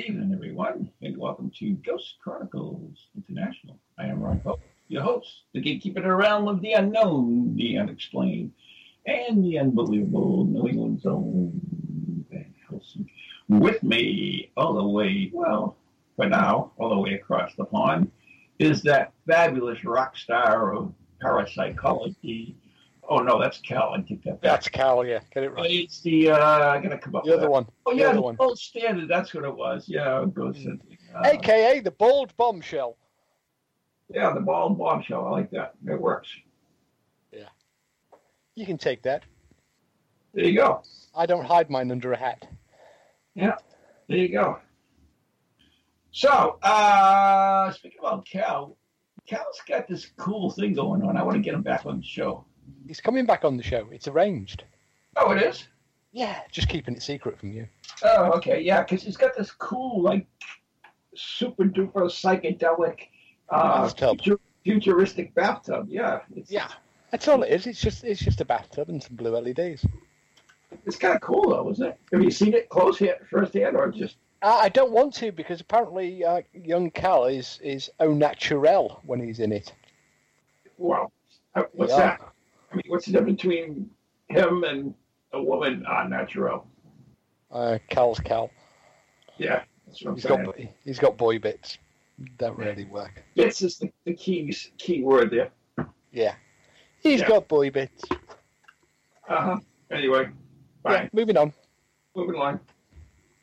good evening, everyone, and welcome to Ghost Chronicles International. I am Ron Pope, your host, the gatekeeper of the realm of the unknown, the unexplained, and the unbelievable New England zone, Van Helsing. With me, all the way, well, for now, all the way across the pond, is that fabulous rock star of parapsychology. Oh no, that's Cal. I take that back. That's Cal, yeah. Get it right. It's the uh, I gotta come up The other that. one. Oh The yeah, other the one. gold standard. That's what it was. Yeah, ghost. Uh, AKA the bald bombshell. Yeah, the bald bombshell. I like that. It works. Yeah, you can take that. There you go. I don't hide mine under a hat. Yeah, there you go. So, uh, speaking about Cal, Cal's got this cool thing going on. I want to get him back on the show. He's coming back on the show. It's arranged. Oh, it is? Yeah, just keeping it secret from you. Oh, okay. Yeah, because he's got this cool, like, super duper psychedelic, uh, future, futuristic bathtub. Yeah. It's, Yeah. That's all it is. It's just it's just a bathtub and some blue LEDs. It's kind of cool, though, isn't it? Have you seen it close hand, firsthand or just. Uh, I don't want to because apparently uh, young Cal is is au naturel when he's in it. Well, uh, what's Yeah. that? I mean, what's the difference between him and a woman on natural? Uh, Cal's Cal. Yeah, that's what I'm He's saying. got he's got boy bits. Don't really work. Bits is the, the key key word there. Yeah, he's Yeah. got boy bits. Uh huh. Anyway, Yeah, moving on. Moving along.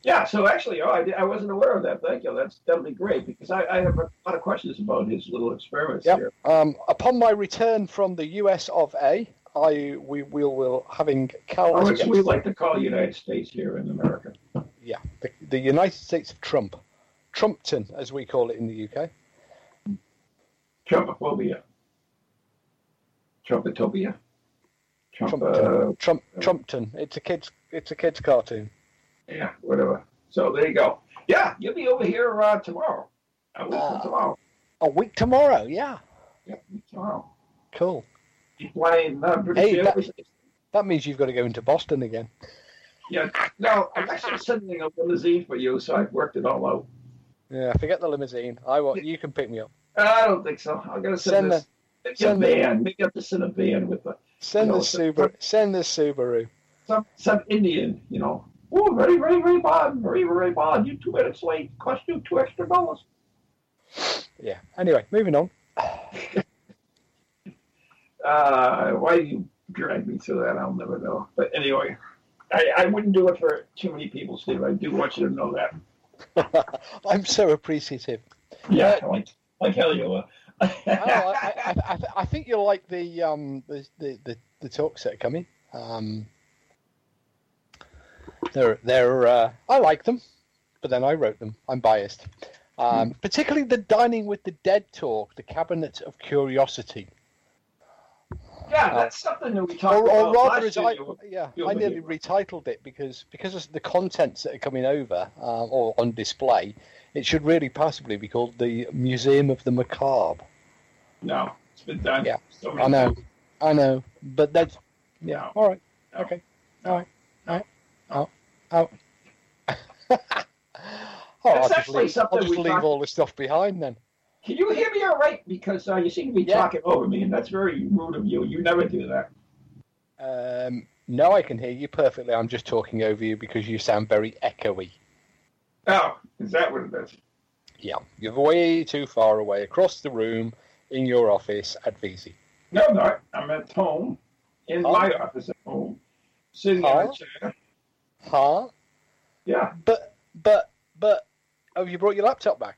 Yeah. So actually, oh, I, I wasn't aware of that. Thank you. That's definitely great because I, I have a lot of questions about his little experiments Yep. here. Um, upon my return from the US of A, I we will will having Cal Or as a as guest. we like to call the United States here in America. yeah, the, the United States of Trump, Trumpton as we call it in the UK. Trumpophobia. Trumpetopia. Trump. Uh, Trump Trumpton. It's a kids it's a kids cartoon. Yeah. Whatever. So there you go. Yeah, you'll be over here uh, tomorrow. A week Uh, tomorrow. A week tomorrow. Yeah, Yeah, tomorrow. cool. You flying uh, British Hey, that- That means you've got to go into Boston again. Yeah. No, I'm actually sending a limousine for you, so I've worked it all out. Yeah, forget the limousine. I want you can pick me up. I don't think so. I'm gonna send, Send this. Maybe a send the- van. Maybe I have to send a van with a, Send No, the Subaru. Send the Subaru. some some Indian. You know. Oh, very, very, very bad. Very, very bad. You two minutes late. Cost you two extra dollars. Yeah. Anyway, moving on. Uh, why you drag me through that, I'll never know. But anyway, I, I wouldn't do it for too many people, Steve. I do want you to know that. I'm so appreciative. Yeah, like like hell you are. Oh, I, I, I, I think you'll like the um the the, the, the talks that are coming. Um, they're they're uh, I like them, but then I wrote them. I'm biased. Um, particularly the dining with the dead talk, the cabinet of curiosity, yeah, that's something that we talked or, or about rather, last as. I you were- yeah, you I nearly retitled it because because of the contents that are coming over uh, or on display. It should really possibly be called the Museum of the Macabre. No, it's been done. Yeah, so I know. I know, but that's yeah. No. All right. No. Okay. All right. All right. Oh. Oh. oh, I'll It's just actually leave, something I'll just we leave talked- all the stuff behind then. Can you hear me all right? Because uh, you seem to be Yeah. talking over me, and that's very rude of you. You never do that. Um, no, I can hear you perfectly. I'm just talking over you because you sound very echoey. Oh, is that what it is? Yeah, you're way too far away across the room in your office at VZ. No, I'm not. I'm at home, in Oh. my office at home, sitting in Oh. a chair. Huh? Yeah, But, but, but, have you brought your laptop back?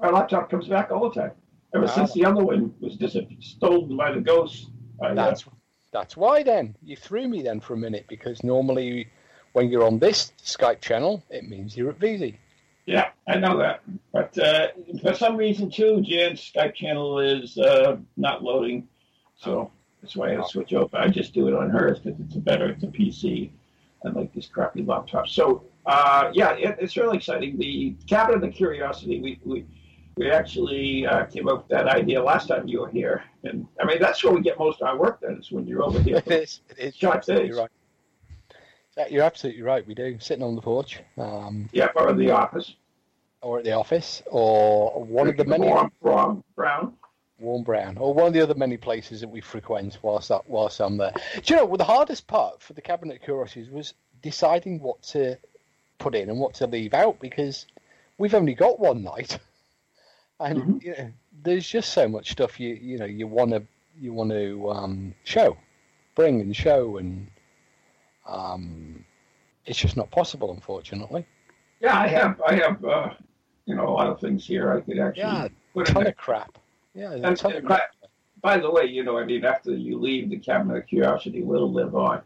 my laptop comes back all the time. Ever Ah. since the other one was dis- stolen by the ghost. Uh, That's that's why then you threw me then for a minute because normally when you're on this Skype channel, it means you're at VZ. Yeah, I know that. But uh, for some reason, too, Jan's Skype channel is uh, not loading. So that's why I switch over. I just do it on hers because it's a better, it's a PC, unlike these crappy laptops. So, uh, yeah, it, it's really exciting. The Cabinet of the Curiosity, we, we, we actually uh, came up with that idea last time you were here. And I mean, that's where we get most of our work done, is when you're over here. It is. It is. Short absolutely days. right. Yeah, You're absolutely right. We do sitting on the porch, um, Yeah, or in the office. or at the office, or one of the many brown. Warm Brown, or one of the other many places that we frequent whilst whilst I'm there. Do you know well, the hardest part for the Cabinet of Curiosities was deciding what to put in and what to leave out because we've only got one night, and Mhm. you know, there's just so much stuff you you know you want to you want to um, show, bring and show, and um, it's just not possible, unfortunately. Yeah, I have, I have, uh, you know, a lot of things here I could actually Yeah, put in ton there. of crap. Yeah, And- and crap. By the way, you know, I mean, after you leave, the Cabinet of Curiosity will live on.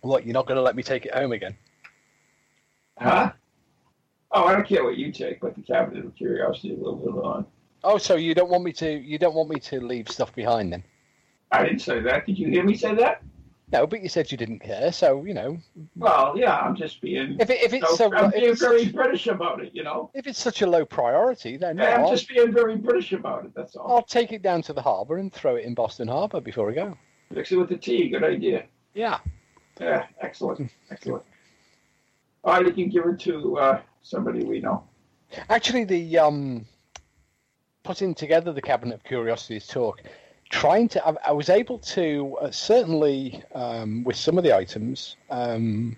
What you're not going to let me take it home again? Huh? Oh, I don't care what you take, but the Cabinet of Curiosity will live on. Oh, so you don't want me to? You don't want me to leave stuff behind then? I didn't say that. Did you hear me say that? No, but you said you didn't care. So you know, Well, yeah, I'm just being. if it, if it's so, so, I'm if, being it's very such, British about it, you know. if it's such a low priority, then no, I'm just being very British about it. That's all. I'll take it down to the harbour and throw it in Boston Harbour before we go. Mix it with the tea. Good idea. Yeah, Yeah, excellent, excellent. Or you can give it to uh, somebody we know. actually, the um, putting together the Cabinet of Curiosities talk, trying to, I, I was able to uh, certainly um, with some of the items um,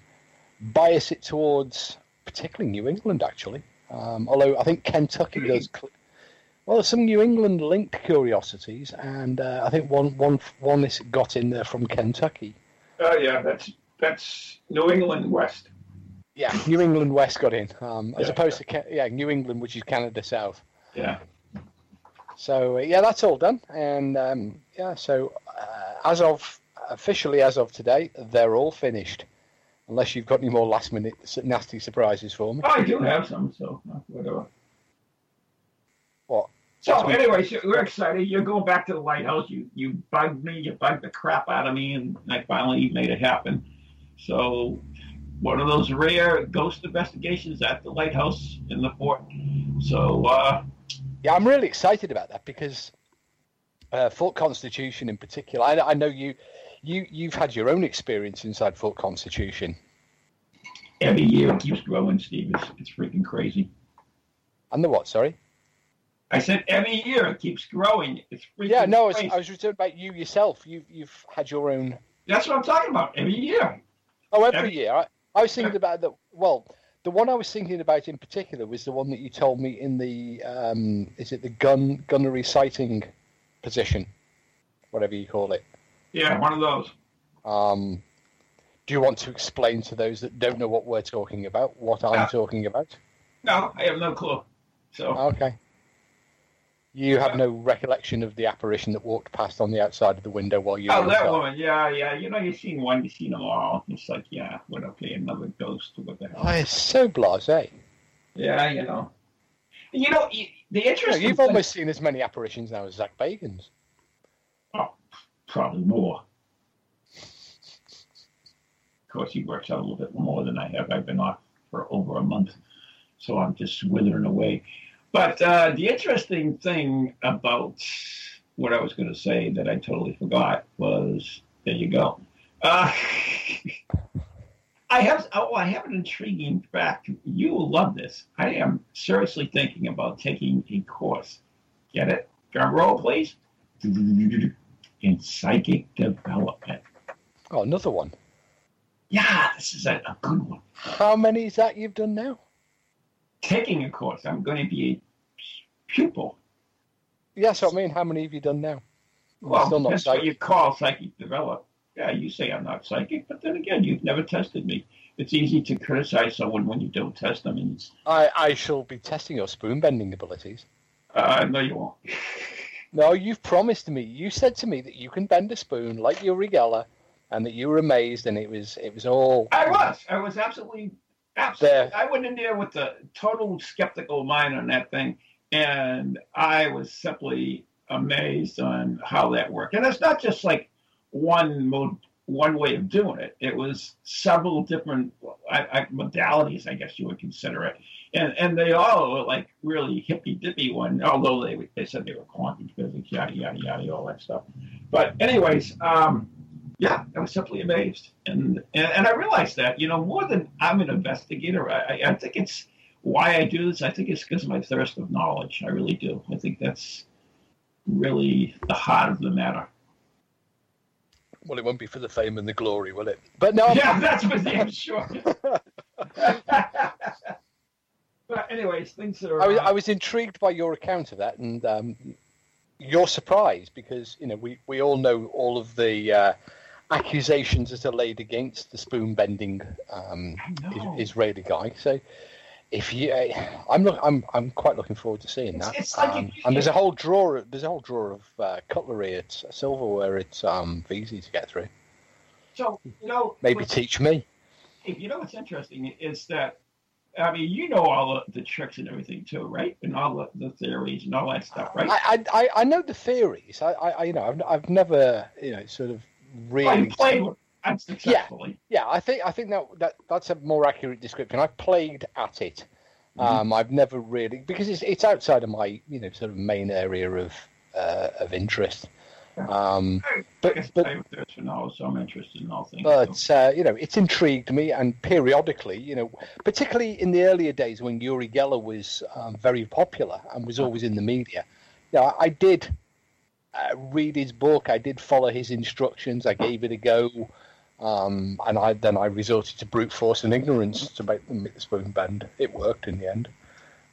bias it towards particularly New England actually. Um, although I think Kentucky does. Cl- well, there's some New England linked curiosities, and uh, I think one one one is got in there from Kentucky. Oh yeah, that's that's New England West. Yeah, New England West got in, um, as Yeah. opposed to Ca- yeah New England, which is Canada South. Yeah. So uh, yeah, that's all done, and um, yeah, so uh, as of officially as of today, they're all finished. Unless you've got any more last minute nasty surprises for me. Oh, I do have some, so whatever. What? So anyway, so we're excited. You're going back to the lighthouse. You you bugged me. You bugged the crap out of me, and I finally made it happen. So one of those rare ghost investigations at the lighthouse in the fort. So uh, Yeah, I'm really excited about that because uh, Fort Constitution, in particular, I, I know you, you, you've had your own experience inside Fort Constitution, every year it keeps growing, Steve. It's, it's freaking crazy. and the what? Sorry. I said every year it keeps growing. It's freaking Yeah, no, I was, crazy. I was talking about you yourself. You've you've had your own. That's what I'm talking about. Every year. Oh, every Every- year. I, I was thinking about the well. The one I was thinking about in particular was the one that you told me in the um, is it the gun gunnery sighting position, whatever you call it. Yeah, one of those. Um, do you want to explain to those that don't know what we're talking about what I'm Yeah. talking about? No, I have no clue. So Okay. You have no recollection of the apparition that walked past on the outside of the window while you oh, were Oh, that woman. Yeah, yeah. You know, you've seen one, you've seen them all. It's like, yeah, what okay, another ghost. What the hell? Oh, it's so blasé. Yeah, you know. You know, the interesting you've thing, almost seen as many apparitions now as Zak Bagans. Oh, probably more. Of course, he works out a little bit more than I have. I've been off for over a month, so I'm just withering away. But uh, the interesting thing about what I was going to say that I totally forgot was there you go. Uh, I have oh I have an intriguing fact. You will love this. I am seriously thinking about taking a course. Get it? Drum roll, please. In psychic development. Oh, another one. Yeah, this is a, a good one. How many is that you've done now? Taking a course. I'm going to be a pupil. Yes, I mean, how many have you done now? Well, Still not that's what psychic. you call psychic develop. Yeah, you say I'm not psychic, but then again, you've never tested me. It's easy to criticize someone when you don't test them, and it's, I, I shall be testing your spoon bending abilities. uh, no, you won't. No, you've promised me. You said to me that you can bend a spoon like Uri Geller and that you were amazed, and it was it was all. I was. I was absolutely, absolutely. I went in there with a total skeptical mind on that thing, and I was simply amazed on how that worked. And it's not just like one mode, one way of doing it. It was several different I, I, modalities, I guess you would consider it, and and they all were like really hippy dippy one. Although they they said they were quantum physics, yada yada yada, all that stuff. But anyways, um, yeah, I was simply amazed, and, and and I realized that you know more than I'm an investigator, I, I think it's why I do this. I think it's because of my thirst of knowledge. I really do. I think that's really the heart of the matter. Well, it won't be for the fame and the glory, will it? But no. Yeah, that's for damn sure. but anyways, things that are. I was, I was intrigued by your account of that, and um, your surprise because you know we, we all know all of the uh, accusations that are laid against the spoon bending um, Israeli guy. So if you, I'm look, I'm I'm quite looking forward to seeing that. It's, it's like um, and there's a whole drawer. There's a whole drawer of uh, cutlery. It's silverware. It's um easy to get through. So you know, maybe teach me. You know what's interesting is that I mean, you know all the, the tricks and everything too, right? And all the, the theories and all that stuff, right? I I, I know the theories. I, I you know I've I've never you know sort of really well, played unsuccessfully. Yeah, yeah. I think I think that, that that's a more accurate description. I've played at it. Mm-hmm. Um, I've never really because it's it's outside of my you know sort of main area of uh, of interest. Um, but but so I'm interested in all things. But uh, you know, it's intrigued me, and periodically, you know, particularly in the earlier days when Uri Geller was um, very popular and was always in the media. Yeah, I did uh, read his book. I did follow his instructions. I gave it a go, um, and I then I resorted to brute force and ignorance to make the spoon bend. It worked in the end.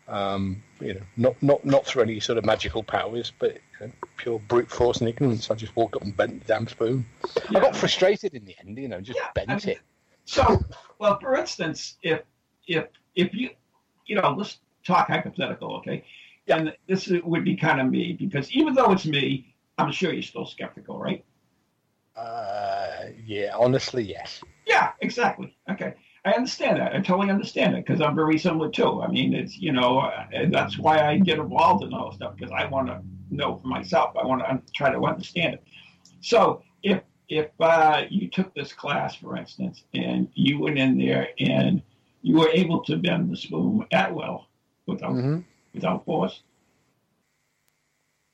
Um, you know, not not not through any sort of magical powers, but you know, pure brute force and ignorance. I just walked up and bent the damn spoon. Yeah. I got frustrated in the end. You know, just yeah, bent I mean, it. So, well, for instance, if if if you you know, let's talk hypothetical, okay? Yeah. And this would be kind of me because even though it's me, I'm sure you're still skeptical, right? Uh, yeah, honestly, yes. Yeah, exactly. Okay. I understand that. I totally understand it because I'm very similar too. I mean, it's you know, uh, that's why I get involved in all this stuff because I want to know for myself. I want to try to understand it. So if if uh, you took this class, for instance, and you went in there and you were able to bend the spoon at will without mm-hmm. without force,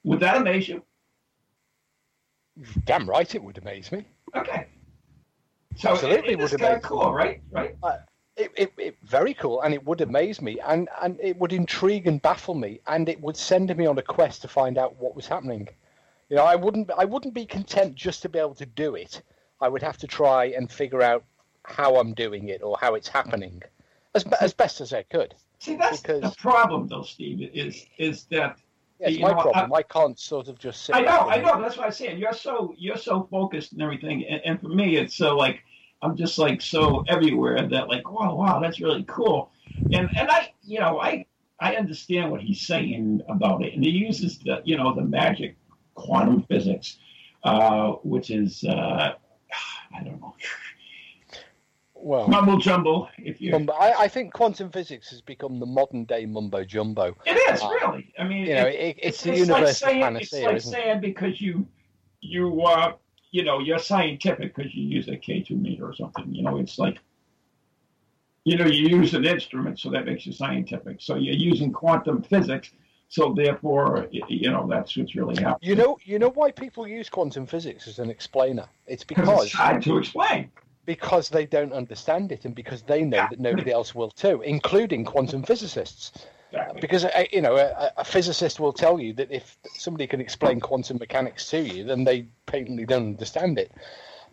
would that amaze you? Damn right, it would amaze me. Okay. So Absolutely, it, it would amaze cool, right? Right. Uh, it, it, it, very cool, and it would amaze me, and, and it would intrigue and baffle me, and it would send me on a quest to find out what was happening. You know, I wouldn't I wouldn't be content just to be able to do it. I would have to try and figure out how I'm doing it or how it's happening, as as best as I could. See, that's because, the problem, though, Steve. Is is that yeah, it's my know, problem. I, I, can't sort of just sit. I know, I know. That's what I'm saying. You're so you're so focused and everything, and, and for me, it's so like I'm just like so everywhere that like wow, wow, that's really cool. And and I, you know, I I understand what he's saying about it, and he uses the you know the magic quantum physics, uh, which is uh, I don't know well, mumbo jumbo. If you, I, I, think quantum physics has become the modern day mumbo jumbo. It is uh, really. I mean, you know, it, it's, the universe like saying, panacea. It's like saying because you you uh you know you're scientific because you use a K two meter or something. You know, it's like you know you use an instrument, so that makes you scientific. So you're using quantum physics. So therefore, you know that's what's really happening. You know, you know why people use quantum physics as an explainer? It's because it's hard to explain because they don't understand it and because they know yeah. that nobody else will too, including quantum physicists. Exactly. Because uh, you know, a, a, physicist will tell you that if somebody can explain quantum mechanics to you, then they patently don't understand it.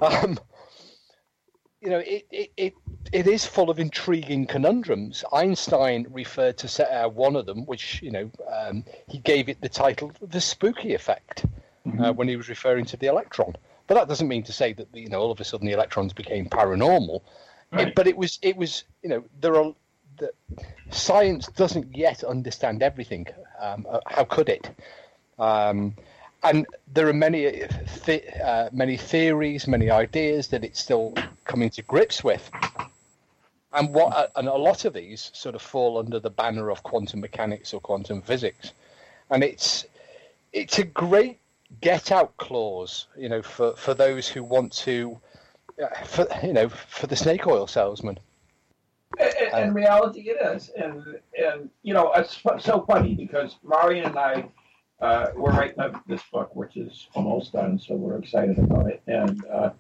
Um, you know, it, it, it, it is full of intriguing conundrums. Einstein referred to set out one of them, which, you know, um, he gave it the title the spooky effect mm-hmm. uh, when he was referring to the electron. But that doesn't mean to say that you know all of a sudden the electrons became paranormal. Right. It, but it was it was you know there are the, science doesn't yet understand everything. Um, uh, how could it? Um, and there are many th- uh, many theories, many ideas that it's still coming to grips with. And what uh, and a lot of these sort of fall under the banner of quantum mechanics or quantum physics, and it's it's a great get out clause, you know, for, for those who want to, uh, for you know, for the snake oil salesman. In, reality, it is, and and you know, it's so funny because Marion and I uh, we're writing this book, which is almost done, so we're excited about it, and uh,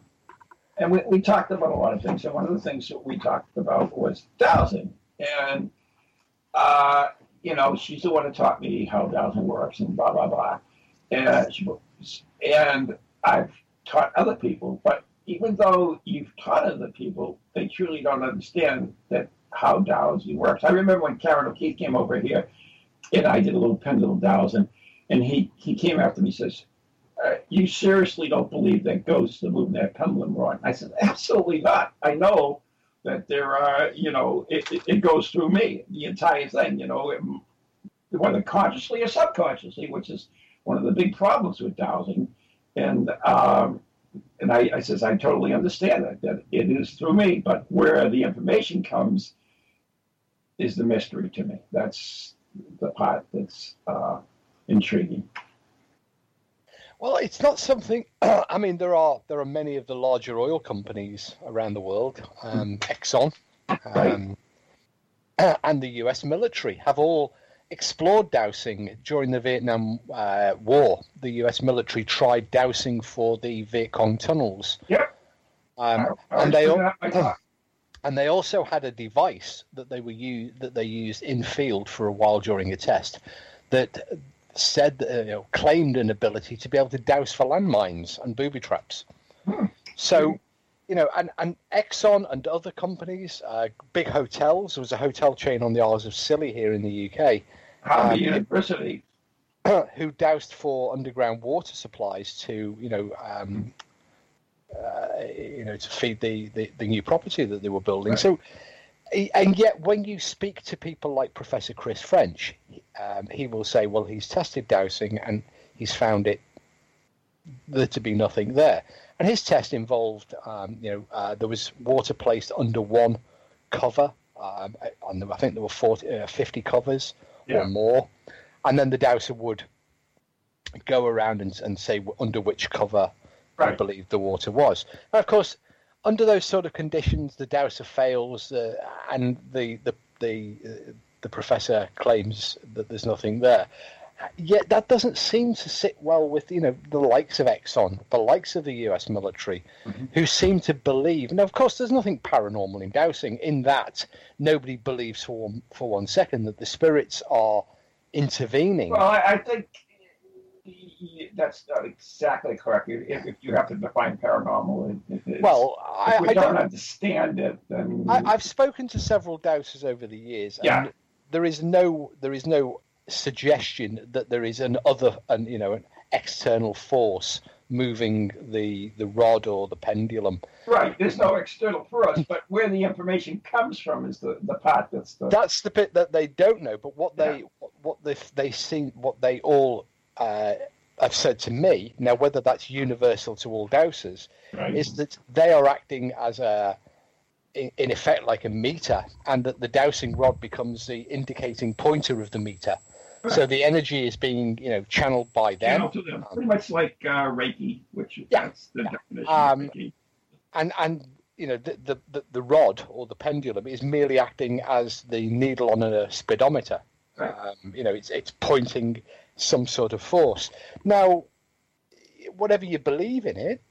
and we, we talked about a lot of things. And one of the things that we talked about was dowsing, and uh, you know, she's the one who taught me how dowsing works and blah blah blah, and and I've taught other people, but even though you've taught other people, they truly don't understand that how dowsing works. I remember when Kieran O'Keefe came over here, and I did a little pendulum dowsing, and he he came after me and says, uh, "You seriously don't believe that ghosts are moving that pendulum rod?" I said, "Absolutely not. I know." That there are, you know, it, it, it goes through me, the entire thing, you know, it, whether consciously or subconsciously, which is one of the big problems with dowsing. And um, and I, I, says I totally understand that that it is through me, but where the information comes is the mystery to me. That's the part that's uh, intriguing. Well, it's not something. I mean, there are there are many of the larger oil companies around the world. Um, Exxon um, right. and the U.S. military have all explored dowsing during the Vietnam uh, War. The U.S. military tried dowsing for the Viet Cong tunnels. Yeah. Um, and they and they also had a device that they were u- that they used in field for a while during a test that said uh, you know, claimed an ability to be able to dowse for landmines and booby traps. Hmm. So. You know, and, and Exxon and other companies, uh, big hotels. There was a hotel chain on the Isles of Scilly here in the UK Harvard um, University, who dowsed for underground water supplies to you know um, uh, you know to feed the, the, the new property that they were building. Right. So. And yet, when you speak to people like Professor Chris French, um, he will say, "Well, he's tested dowsing and he's found it there to be nothing there." And his test involved, um, you know, uh, there was water placed under one cover. Um, I think there were 40, uh, 50 covers yeah. or more, and then the dowser would go around and, and say under which cover right. I believe the water was. And of course, under those sort of conditions, the dowser fails, uh, and the the the uh, the professor claims that there's nothing there. Yet that doesn't seem to sit well with you know the likes of Exxon, the likes of the U.S. military, mm-hmm. who seem to believe. Now, of course, there's nothing paranormal in dowsing. In that, nobody believes for one, for one second that the spirits are intervening. Well, I, I think that's not exactly correct. If, if, you have to define paranormal, well, I, we I don't, don't, understand it. Then I, have spoken to several dowsers over the years, and yeah. there is no there is no suggestion that there is an other, an, you know, an external force moving the the rod or the pendulum. Right. There's no external force, but where the information comes from is the, the part that's the. That's the bit that they don't know. But what they yeah. what they they see what they all uh, have said to me now, whether that's universal to all dowsers, right. is that they are acting as a in, in effect like a meter, and that the dowsing rod becomes the indicating pointer of the meter. So the energy is being, you know, channeled by them. Channeled to them. Pretty much like uh, Reiki, which yeah, that's the yeah. definition um, of Reiki. And and you know the, the, the the rod or the pendulum is merely acting as the needle on a speedometer. Right. Um, you know, it's it's pointing some sort of force. Now, whatever you believe in it,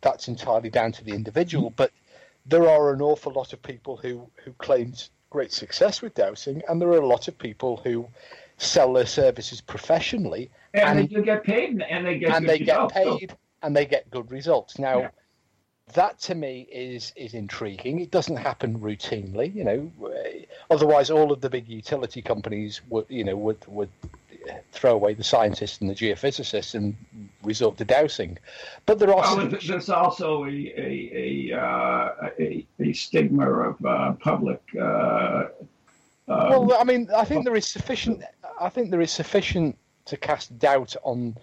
that's entirely down to the individual. But there are an awful lot of people who who claimed great success with dowsing, and there are a lot of people who sell their services professionally, and, and they do get paid, and they get and they get paid, so. and they get good results. Now, yeah. that to me is is intriguing. It doesn't happen routinely, you know. Otherwise, all of the big utility companies would, you know, would would throw away the scientists and the geophysicists and resort to dowsing. But there are well, there's also a a a, uh, a, a stigma of uh, public. Uh, um, well, I mean, I think there is sufficient. I think there is sufficient to cast doubt on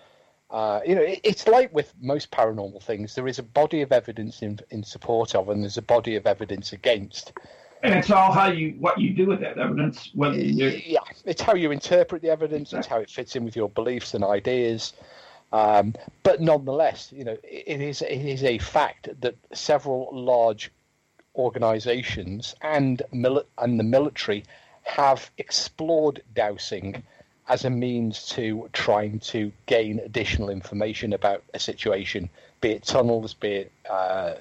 Uh, you know, it, it's like with most paranormal things. There is a body of evidence in in support of, and there's a body of evidence against. And it's all how you what you do with that evidence. Whether Yeah, it's how you interpret the evidence. It's how it fits in with your beliefs and ideas. Um, but nonetheless, you know, it, it is it is a fact that several large organisations and mili- and the military have explored dowsing as a means to trying to gain additional information about a situation, be it tunnels, be it uh,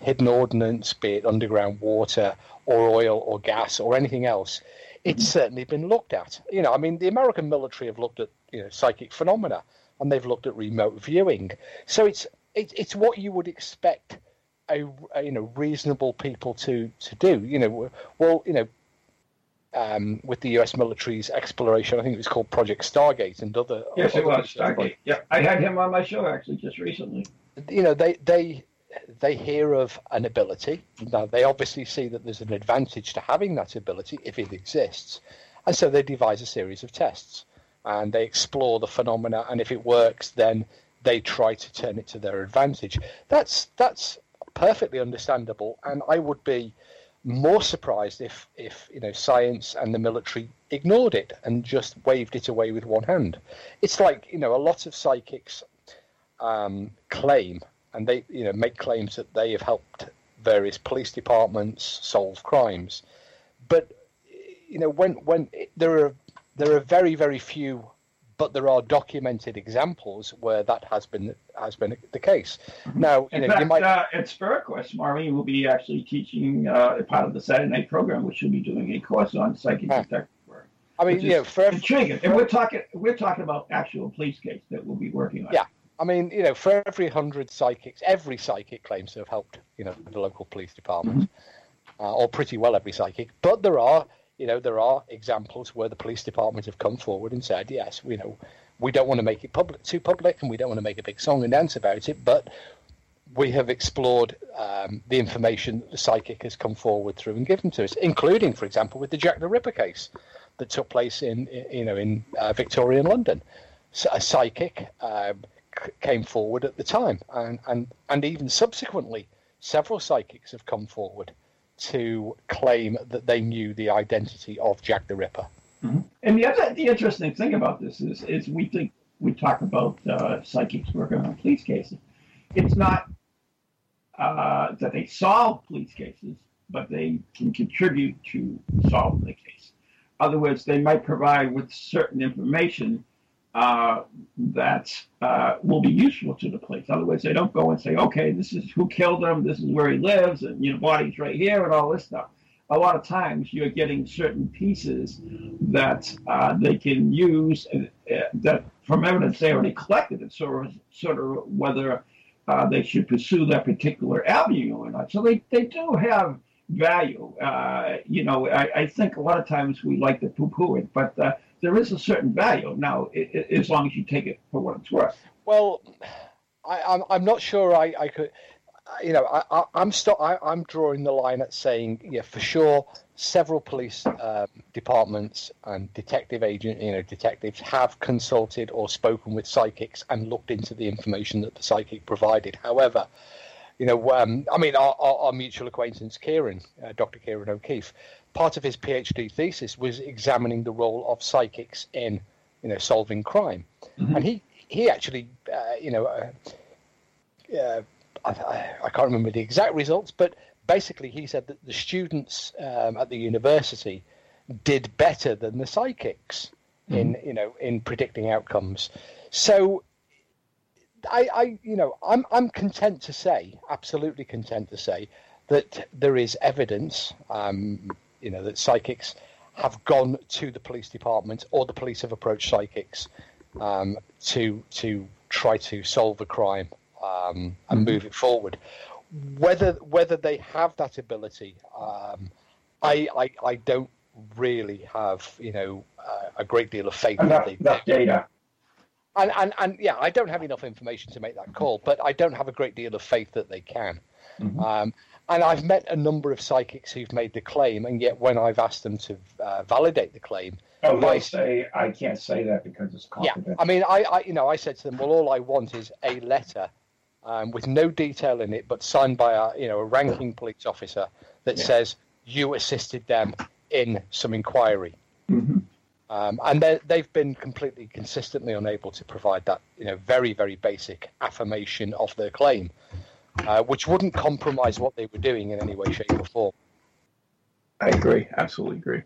hidden ordnance, be it underground water or oil or gas or anything else. It's certainly been looked at. You know, I mean, the American military have looked at you know psychic phenomena and they've looked at remote viewing. So it's it, it's what you would expect a, a, you know reasonable people to to do. You know, well, you know, um, with the U.S. military's exploration, I think it was called Project Stargate and other. yes, it was missions like- Stargate. Yeah, I had him on my show actually just recently. you know they they they hear of an ability now they obviously see that there's an advantage to having that ability if it exists and so they devise a series of tests and they explore the phenomena and if it works then they try to turn it to their advantage that's that's perfectly understandable and i would be more surprised if if you know science and the military ignored it and just waved it away with one hand. It's like you know a lot of psychics um, claim and they you know make claims that they have helped various police departments solve crimes. But you know when when there are there are very very few but there are documented examples where that has been has been the case now you In know fact, you might uh, at Spirit Quest, Marlene will be actually teaching uh, part of the Saturday night program, which she'll be doing a course on psychic Huh. detective work. i mean which you is know for every, Intriguing, and we're talking we're talking about actual police case that we'll be working on. Yeah. I mean, you know, for every hundred psychics, every psychic claims to have helped, you know, the local police department, uh, or pretty well every psychic. But there are, you know, there are examples where the police department have come forward and said, yes, you know, we don't want to make it public, too public, and we don't want to make a big song and dance about it, but we have explored um, the information that the psychic has come forward through and given to us, including, for example, with the Jack the Ripper case that took place in, you know, in uh, Victorian London. So a psychic um, came forward at the time, and, and, and even subsequently, several psychics have come forward to claim that they knew the identity of Jack the Ripper. And the other the interesting thing about this is is we think we talk about uh, psychics working on police cases. It's not uh, that they solve police cases, but they can contribute to solving the case. In other words, they might provide with certain information uh, that uh, will be useful to the police. In other words, they don't go and say, "Okay, this is who killed him. This is where he lives, and you know, body's right here, and all this stuff." A lot of times, you're getting certain pieces that uh, they can use uh, that from evidence they already collected. It's sort of sort of whether uh, they should pursue that particular avenue or not. So they, they do have value. Uh, you know, I, I think a lot of times we like to poo-poo it, but uh, there is a certain value now, i i as long as you take it for what it's worth. Well, I, I'm I'm not sure I, I could, you know, I, I I'm st- I, I'm drawing the line at saying yeah for sure several police um, departments and detective agent you know detectives have consulted or spoken with psychics and looked into the information that the psychic provided. However, you know, um, I mean, our, our, our mutual acquaintance Kieran, uh, Dr. Kieran O'Keefe, part of his PhD thesis was examining the role of psychics in, you know, solving crime, and he he actually, uh, you know, uh, uh, I, I I can't remember the exact results, but basically he said that the students um, at the university did better than the psychics in you know in predicting outcomes. So I, I you know I'm I'm content to say, absolutely content to say that there is evidence, um, you know, that psychics have gone to the police department or the police have approached psychics um, to to try to solve a crime um, and move it forward. Whether whether they have that ability, um, I, I I don't really have you know uh, a great deal of faith that Enough, they enough data. and, and and yeah, I don't have enough information to make that call, but I don't have a great deal of faith that they can. Mm-hmm. Um, and I've met a number of psychics who've made the claim, and yet when I've asked them to uh, validate the claim, oh, they say I can't say that because it's confidential. Yeah, I mean, I, I, you know, I said to them, well, all I want is a letter um, with no detail in it, but signed by a, you know, a ranking police officer that yeah. says you assisted them in some inquiry. Mm-hmm. Um, and they've been completely consistently unable to provide that, you know, very, very basic affirmation of their claim uh, which wouldn't compromise what they were doing in any way, shape, or form. I agree, absolutely agree.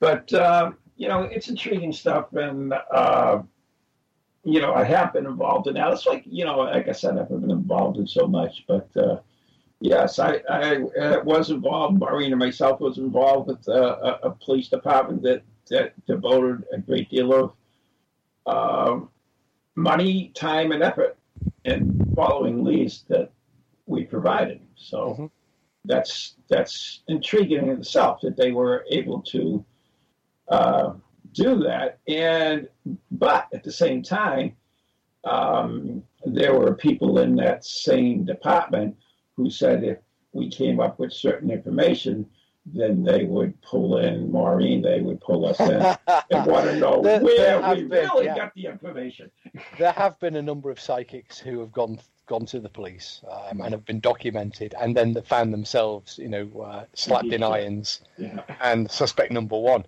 But uh, you know, it's intriguing stuff, and uh, you know, I have been involved in that. It's like you know, like I said, I've been involved in so much, but uh, yes, I, I, uh, was involved. Maureen and myself was involved with uh, a, a, police department that that devoted a great deal of uh, money, time, and effort in following leads that we provided. So mm-hmm. that's that's intriguing in itself that they were able to uh, do that. And but at the same time, um, there were people in that same department who said if we came up with certain information, then they would pull in Maureen, they would pull us in and want to know there, where there we been, really yeah. got the information. there have been a number of psychics who have gone gone to the police um, and have been documented, and then the found themselves, you know, uh, slapped in irons yeah. and suspect number one.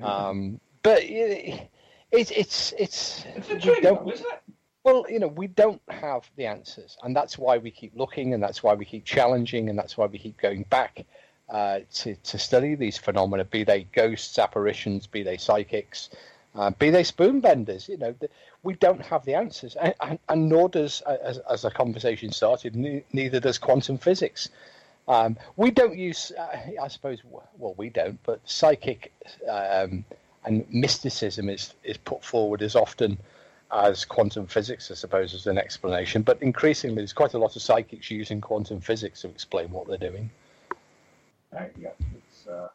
Um, but it, it's it's it's it's intriguing, isn't it? Well, you know, we don't have the answers, and that's why we keep looking, and that's why we keep challenging, and that's why we keep going back uh, to to study these phenomena, be they ghosts, apparitions, be they psychics, uh, be they spoon benders. You know, the, we don't have the answers, and, and, and nor does, uh, as, as the conversation started, ne- neither does quantum physics. Um, we don't use, uh, I suppose, well, we don't, but psychic um, and mysticism is, is put forward as often as quantum physics, I suppose, as an explanation. But increasingly, there's quite a lot of psychics using quantum physics to explain what they're doing. Right, yeah, it's, uh...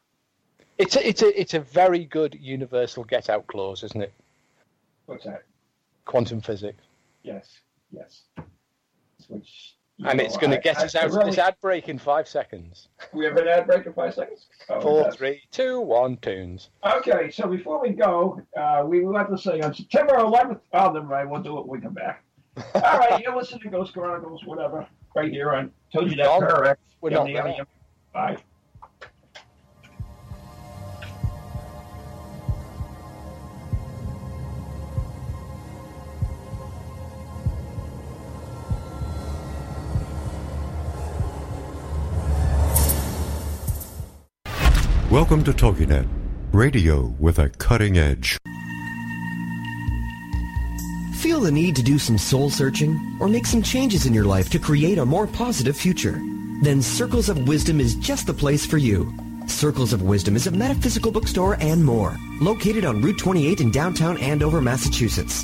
it's a, it's a it's a very good universal get out clause, isn't it? What's that? quantum physics. Yes, yes. Which and it's going to get I, us out really... of this ad break in five seconds. We have an ad break in five seconds. Oh, Four, three, two, one, tunes. Okay, so before we go, uh, we would like to say on September 11th. Oh, never mind. We'll do it when we come back. All right, you're listening to Ghost Chronicles, whatever, right here on Told You That Correct. We're not Bye. Welcome to TogiNet, radio with a cutting edge. Feel the need to do some soul searching or make some changes in your life to create a more positive future? Then Circles of Wisdom is just the place for you. Circles of Wisdom is a metaphysical bookstore and more, located on Route 28 in downtown Andover, Massachusetts.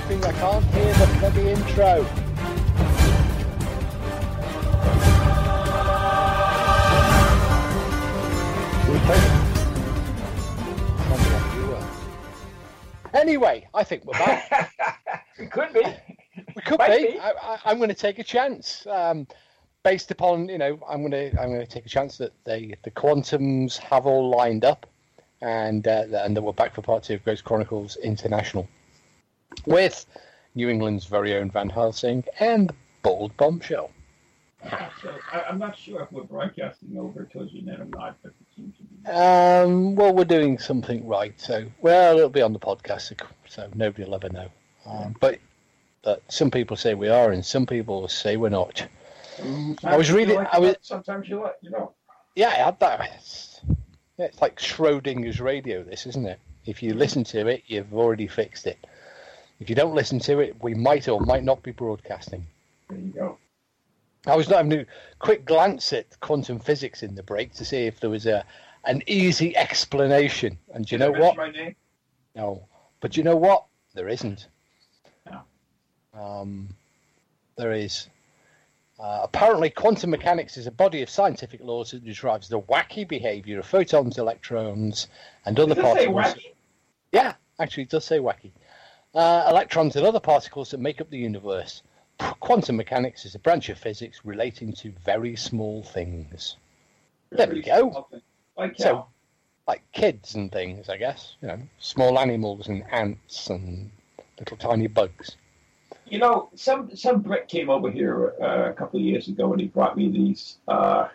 Can't hear the bloody intro. We play- Sounds like you were. Anyway, I think we're back. it could be. We could Might be. be. I, I, I'm going to take a chance, um, based upon you know, I'm going to I'm going to take a chance that they the Quantums have all lined up, and uh, and that we're back for part two of Ghost Chronicles International, with New England's very own Van Helsing and the Bald Bombshell. So I, I'm not sure if we're broadcasting over net or not, but it seems to be. Um, well, we're doing something right, so well, it'll be on the podcast, so nobody will ever know. Um, but but some people say we are, and some people say we're not. I was Sometimes reading- like I was- Sometimes you like, you know. Yeah, I had that. It's, yeah, it's like Schrodinger's radio, this, isn't it? If you listen to it, you've already fixed it. If you don't listen to it, we might or might not be broadcasting. There you go. I was not having a quick glance at quantum physics in the break to see if there was a an easy explanation. And do you Did know what? No. But you know what? There isn't. No. Um, there is. Uh, apparently, quantum mechanics is a body of scientific laws that describes the wacky behavior of photons, electrons, and other Does it say particles. wacky? Yeah, actually, it does say wacky. Uh, electrons and other particles that make up the universe. Quantum mechanics is a branch of physics relating to very small things, There we go. Like So- how? like kids and things, I guess. You know, small animals and ants and little tiny bugs. You know, some some Brit came over here uh, a couple of years ago and he brought me these uh,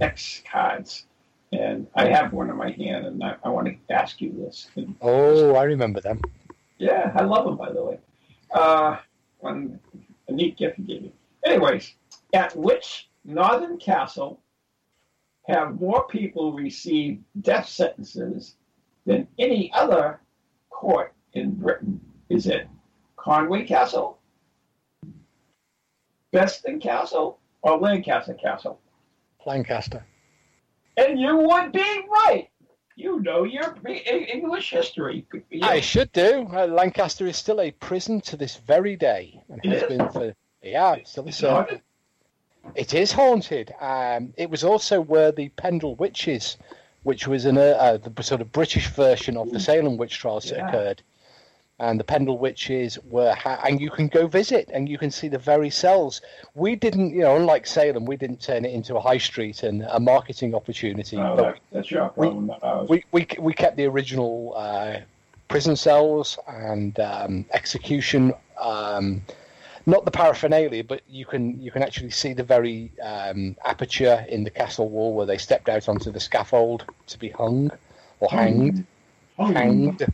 X cards, and I have one in my hand, and I, I want to ask you this. And, Oh, I remember them. Yeah, I love them, by the way. Uh, one a neat gift he gave me. Anyways, at which northern castle have more people received death sentences than any other court in Britain? Is it Conway Castle, Beeston Castle, or Lancaster Castle? Lancaster. And you would be right. You know your English history. You- I should do. Uh, Lancaster is still a prison to this very day, and It has is? been for yeah, it's still It's so. haunted? It is haunted. Um, it was also where the Pendle Witches, which was an, uh, uh, the sort of British version of the Salem witch trials that Yeah. occurred. And the Pendle Witches were, ha- and you can go visit and you can see the very cells. We didn't, you know, unlike Salem, we didn't turn it into a high street and a marketing opportunity. Oh, that, that's your problem, ours. we, we, we kept the original uh, prison cells and um, execution. Um, not the paraphernalia, but you can you can actually see the very um, aperture in the castle wall where they stepped out onto the scaffold to be hung or hanged, Oh, hanged.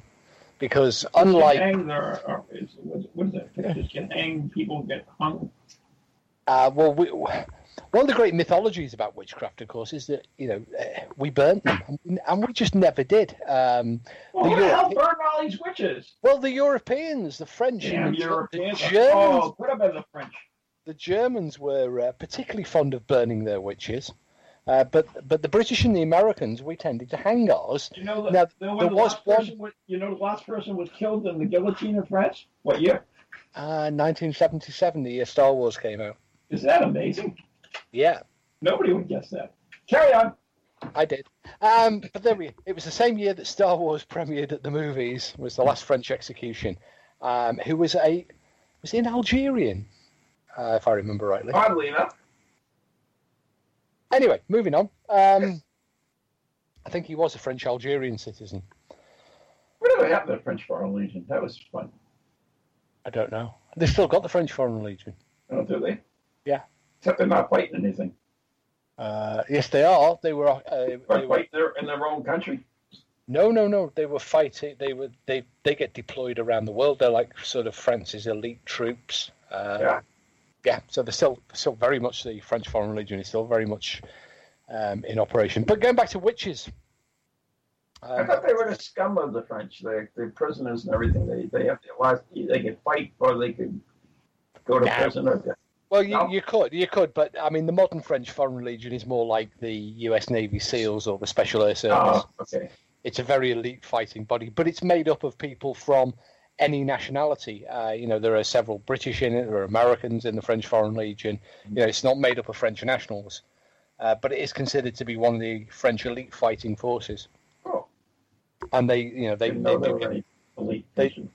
Because unlike hang there, or is, what, what is that? Pictures can hang, people get hung. Uh, well, we, one of the great mythologies about witchcraft, of course, is that you know uh, we burnt them, and we, just never did. Um, Well, The who the hell burned all these witches? well, the Europeans, the French, the, Europeans. the Germans, Oh, up as the French. the Germans were uh, particularly fond of burning their witches, uh, but but the British and the Americans, we tended to hang ours. You know, the, Now, the, there the was last one- person was, you know, the last person was killed in the guillotine in France? What year? Uh, 1977, the year Star Wars came out. Is that amazing? Yeah, Nobody would guess that. Carry on. I did. Um, but there we. It was the same year that Star Wars premiered at the movies. Was the last French execution. Um, who was a was he an Algerian, uh, if I remember rightly. Oddly enough. Anyway, moving on. Um, I think he was a French Algerian citizen. Whatever happened to the French Foreign Legion? That was fun. I don't know. They've still got the French Foreign Legion. Oh, do they? Yeah. Except they're not fighting anything. Uh, yes, they are. They were. Uh, they were fighting their, in their own country. no, no, no. They were fighting. They were. They they get deployed around the world. They're like sort of France's elite troops. Uh, Yeah. Yeah, so they're still still very much the French Foreign Legion is still very much um, in operation. But going back to witches, I um, thought they were the scum of the French. They, they're prisoners and everything. They they have to they could fight or they could go to prison or well, you, No. you could, you could, but I mean, the modern French Foreign Legion is more like the U.S. Navy SEALs or the Special Air Service. Oh, okay. It's a very elite fighting body, but it's made up of people from any nationality. Uh, you know, there are several British in it, there are Americans in the French Foreign Legion. You know, it's not made up of French nationals, uh, but it is considered to be one of the French elite fighting forces. Oh, And they, you know, they, they know there were any elite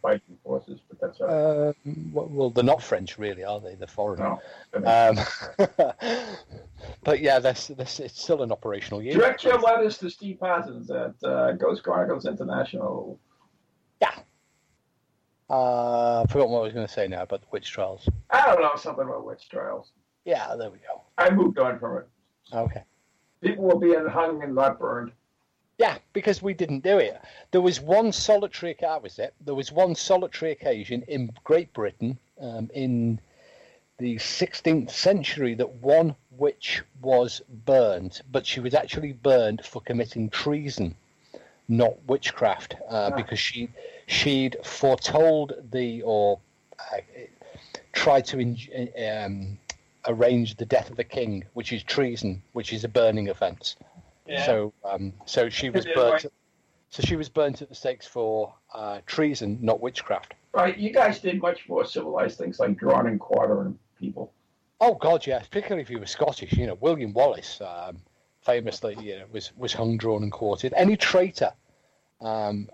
fighting forces, but that's all right. Uh, well, well, they're not French, really, are they? They're foreign. no. Um, but yeah, that's, that's it's still an operational unit. Direct your letters to Steve Parsons at uh, Ghost Chronicles International. Yeah. Uh, I forgot what I was going to say now about the witch trials. I don't know something about witch trials. Yeah, there we go. I moved on from it. Okay. People were being hung and not burned. Yeah, because we didn't do it. There was one solitary. That was it. There was one solitary occasion in Great Britain um, in the 16th century that one witch was burned, but she was actually burned for committing treason, not witchcraft, uh, Ah. because she she'd foretold the or uh, tried to um, arrange the death of the king, which is treason, which is a burning offence. Yeah. So, um, so she was burnt. right. So she was burnt at the stakes for uh, treason, not witchcraft. Right, you guys did much more civilized things like drawing and quartering people. Oh God, yes. Particularly if you were Scottish, you know, William Wallace um, famously, you know, was was hung, drawn, and quartered. Any traitor um,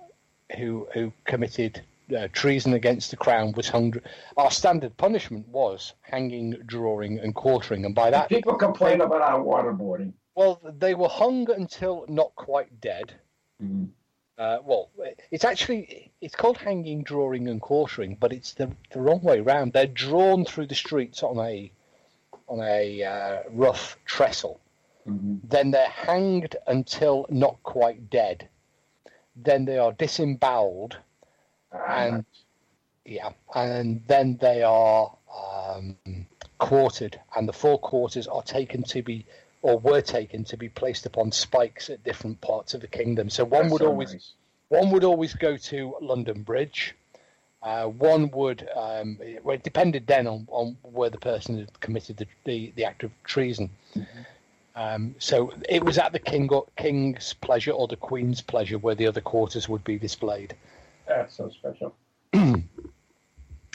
who who committed uh, treason against the crown was hung. Our standard punishment was hanging, drawing, and quartering, and by that, People complain about our waterboarding. well, they were hung until not quite dead. Mhm. Uh, well, it's actually it's called hanging, drawing, and quartering, but it's the, the wrong way round. They're drawn through the streets on a on a uh, rough trestle. Mhm. Then they're hanged until not quite dead. Then they are disemboweled, and yeah, and then they are um, quartered, and the four quarters are taken to be or were taken to be placed upon spikes at different parts of the kingdom. So one That's would so always nice. one would always go to London Bridge. Uh, one would, um, well, it depended then on, on where the person had committed the, the, the act of treason. Um, so it was at the king or, king's pleasure or the queen's pleasure where the other quarters would be displayed. That's so special.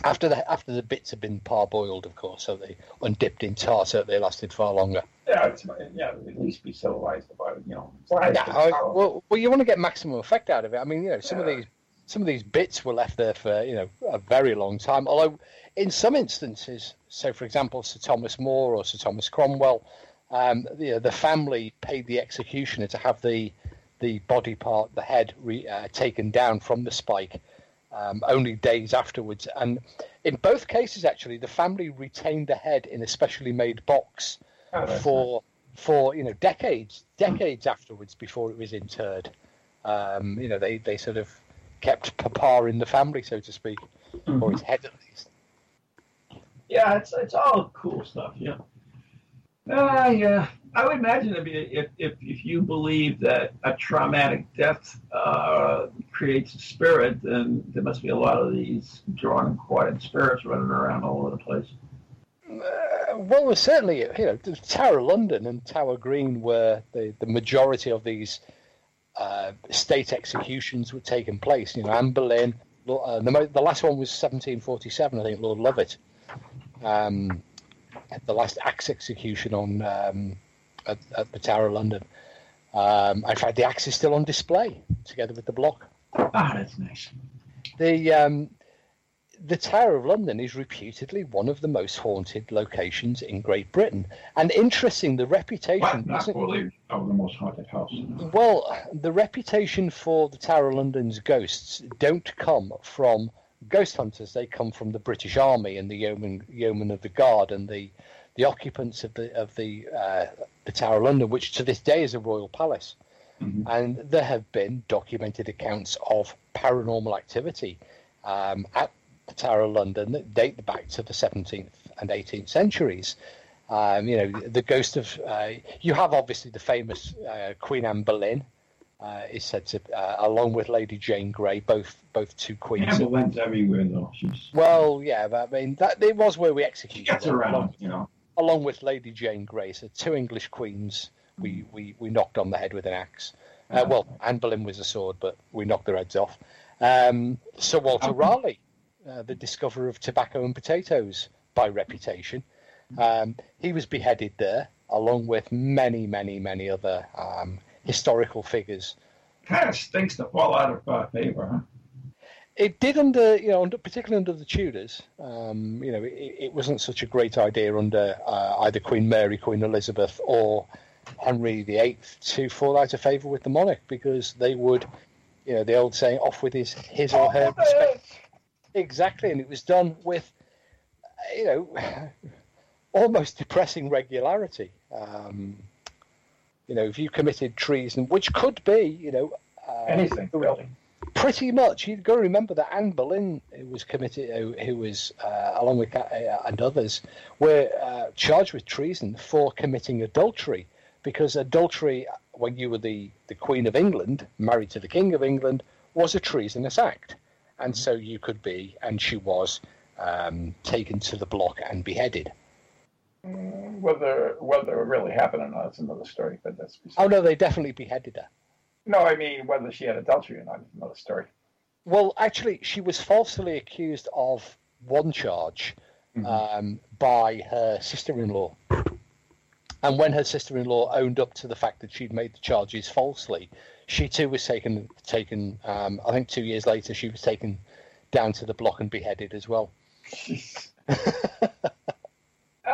After the after the bits had been parboiled, of course, so they undipped in tar, so they lasted far longer. Yeah, it's, yeah, at least be civilized about it, you know. Yeah, I, well, well, you want to get maximum effect out of it. I mean, you know, some of these some of these bits were left there for you know a very long time. Although, in some instances, so for example, Sir Thomas More or Sir Thomas Cromwell, um, the the family paid the executioner to have the the body part, the head, re, uh, taken down from the spike. Um, only days afterwards, and in both cases, actually, the family retained the head in a specially made box Oh, for for you know decades decades afterwards before it was interred. Um, you know they, they sort of kept Papa in the family, so to speak, nice. or his head at least. Yeah, it's it's all cool stuff. Yeah. Uh, yeah. I would imagine if, if if if you believe that a traumatic death uh, creates a spirit, then there must be a lot of these drawn and quartered spirits running around all over the place. Uh, well, certainly you know Tower of London and Tower Green were the, the majority of these uh, state executions were taking place. You know, Anne Boleyn. Uh, the, the last one was 1747, I think. Lord Lovat. Um, the last axe execution on um, at, at the Tower of London. Um, in fact, the axe is still on display together with the block. Ah, that's nice. The um, the Tower of London is reputedly one of the most haunted locations in Great Britain, and interesting. The reputation? Not isn't- of the most haunted house. well, the reputation for the Tower of London's ghosts don't come from ghost hunters. They come from the British Army and the yeomen, yeomen of the guard and the the occupants of the of the uh, the Tower of London, which to this day is a royal palace. Mhm. And there have been documented accounts of paranormal activity um, at the Tower of London that date back to the 17th and 18th centuries. Um, you know, the ghost of uh, you have obviously the famous uh, Queen Anne Boleyn uh, is said to, uh, along with Lady Jane Grey, both both two queens. Anne Boleyn's everywhere though. She's Well, yeah, but I mean that it was where we she executed gets around, along, you know. along with Lady Jane Grey. So two English queens, we, we, we knocked on the head with an axe. Uh, well, Anne Boleyn was a sword, but we knocked their heads off. Um, Sir Walter Raleigh, uh, the discoverer of tobacco and potatoes by reputation, um, he was beheaded there, along with many, many, many other um, historical figures. Kind of stinks to fall out of uh, favor, huh? It did under, you know, under, particularly under the Tudors. Um, you know, it, it, wasn't such a great idea under uh, either Queen Mary, Queen Elizabeth, or Henry VIII to fall out of favour with the monarch because they would, you know, the old saying, "Off with his his or her respect." Exactly, and it was done with, you know, almost depressing regularity. Um, you know, if you committed treason, which could be, you know, uh, anything really pretty much. You've got to remember that Anne Boleyn, who was committed, who, who was uh, along with uh, and others, were uh, charged with treason for committing adultery, because adultery, when you were the the Queen of England, married to the King of England, was a treasonous act, and so you could be, and she was, um, taken to the block and beheaded. Whether whether it really happened or not is another story, but that's. Oh no, they definitely beheaded her. No, I mean whether she had adultery or not is another story. Well, actually, she was falsely accused of one charge mm-hmm. um, by her sister-in-law, and when her sister-in-law owned up to the fact that she'd made the charges falsely, she too was taken. Taken, um, I think, two years later, she was taken down to the block and beheaded as well.